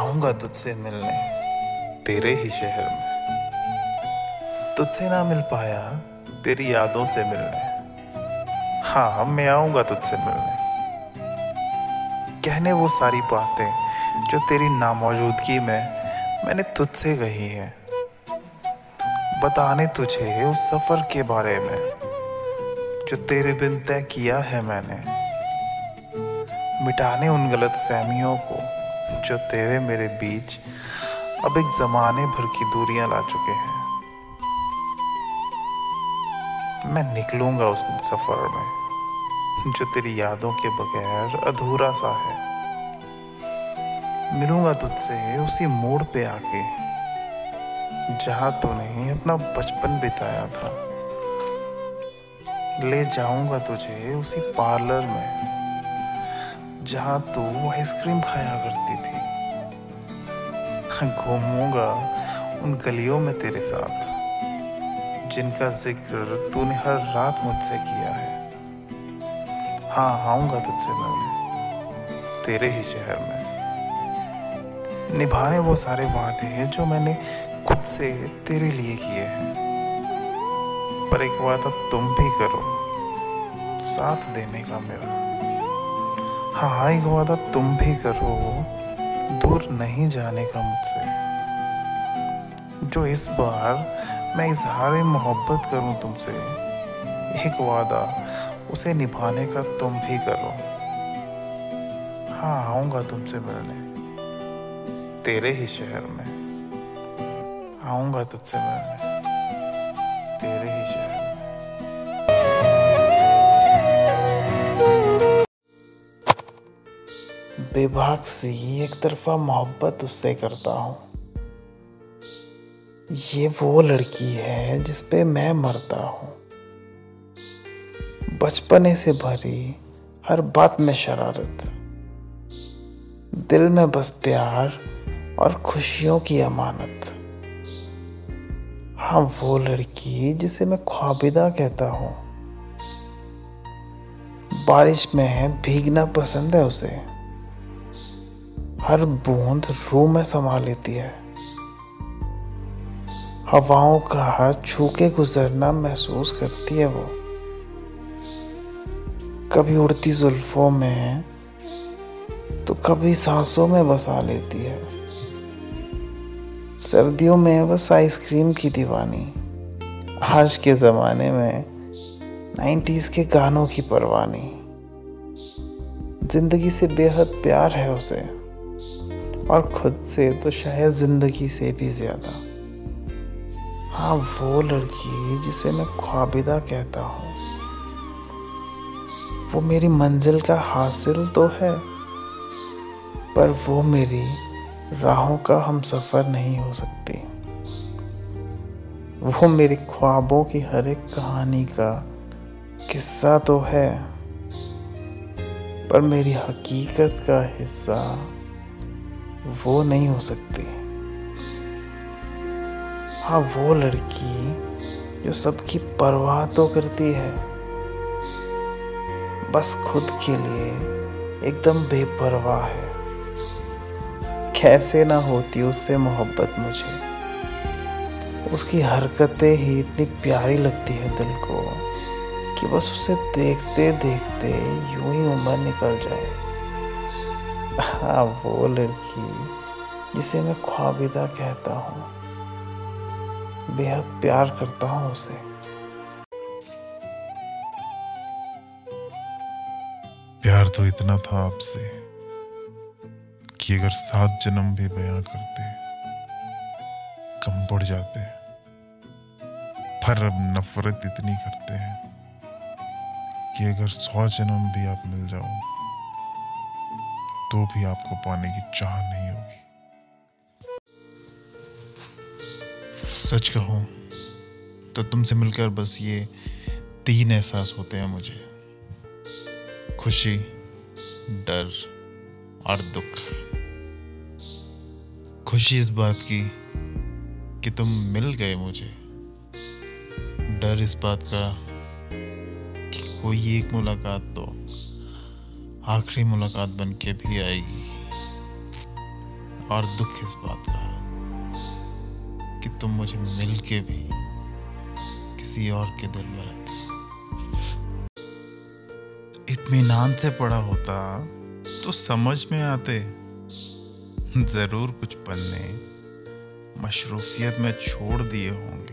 आऊँगा तुझसे मिलने, तेरे ही शहर में। तुझसे ना मिल पाया, तेरी यादों से मिलने। हाँ मैं आऊँगा तुझसे मिलने। कहने वो सारी बातें जो तेरी नामौजूदगी में मैंने तुझसे कही है। बताने तुझे उस सफ़र के बारे में, जो तेरे बिन तय किया है मैंने। मिटाने उन गलत फहमियों को जो तेरे मेरे बीच अब एक जमाने भर की दूरियाँ ला चुके हैं। मैं निकलूँगा उस सफ़र में, जो तेरी यादों के बगैर अधूरा सा है। मिलूँगा तुझसे उसी मोड़ पे आके, जहाँ तूने अपना बचपन बिताया था। ले जाऊँगा तुझे उसी पार्लर में, जहाँ तू आइसक्रीम खाया करती थी। घूमूँगा उन गलियों में तेरे साथ, जिनका ज़िक्र तूने हर रात मुझसे किया है। हाँ आऊँगा तुझसे मिलने, तेरे ही शहर में। निभाने वो सारे वादे हैं जो मैंने खुद से तेरे लिए किए हैं। पर एक वादा तुम भी करो, साथ देने का मेरा। हाँ एक वादा तुम भी करो दूर नहीं जाने का मुझसे। जो इस बार मैं इजहार मोहब्बत करूँ तुमसे, एक वादा उसे निभाने का तुम भी करो। हाँ आऊँगा तुमसे मिलने, तेरे ही शहर में। आऊँगा तुझसे मिलने। बेबाक सी एक तरफा मोहब्बत उससे करता हूँ। ये वो लड़की है जिस पे मैं मरता हूँ। बचपने से भरी हर बात में शरारत। दिल में बस प्यार और खुशियों की अमानत। हाँ वो लड़की जिसे मैं ख्वाबिदा कहता हूँ। बारिश में भीगना पसंद है उसे। हर बूंद रूह में समा लेती है। हवाओं का के गुजरना महसूस करती है वो। कभी उड़ती जुल्फों में तो कभी सांसों में बसा लेती है। सर्दियों में बस आइसक्रीम की दीवानी। आज के ज़माने में नाइन्टीज के गानों की परवानी। ज़िंदगी से बेहद प्यार है उसे। और खुद से तो शायद ज़िंदगी से भी ज़्यादा। हाँ वो लड़की जिसे मैं ख्वाबिदा कहता हूँ, वो मेरी मंजिल का हासिल तो है, पर वो मेरी राहों का हम सफ़र नहीं हो सकती। वो मेरे ख्वाबों की हर एक कहानी का किस्सा तो है, पर मेरी हकीकत का हिस्सा वो नहीं हो सकती। हाँ वो लड़की जो सबकी परवाह तो करती है, बस खुद के लिए एकदम बेपरवाह है। कैसे ना होती उससे मोहब्बत मुझे। उसकी हरकतें ही इतनी प्यारी लगती है दिल को कि बस उसे देखते देखते यूँ ही उम्र निकल जाए। हाँ वो लड़की, जिसे मैं ख्वाबिदा कहता हूँ। बेहद प्यार करता हूँ उसे। प्यार तो इतना था आपसे कि अगर सात जन्म भी बयां करते, कम पड़ जाते। पर अब नफरत इतनी करते हैं कि अगर सौ जन्म भी आप मिल जाओ तो भी आपको पाने की चाह नहीं होगी। सच कहूँ तो तुमसे मिलकर बस ये तीन एहसास होते हैं मुझे। खुशी, डर और दुख। खुशी इस बात की कि तुम मिल गए मुझे। डर इस बात का कि कोई एक मुलाकात तो आखिरी मुलाकात बन के भी आएगी। और दुख इस बात का कि तुम मुझे मिल के भी किसी और के दिल में रहते इत्मीनान से पढ़ा होता तो समझ में आते, ज़रूर कुछ पन्ने मशरूफियत में छोड़ दिए होंगे।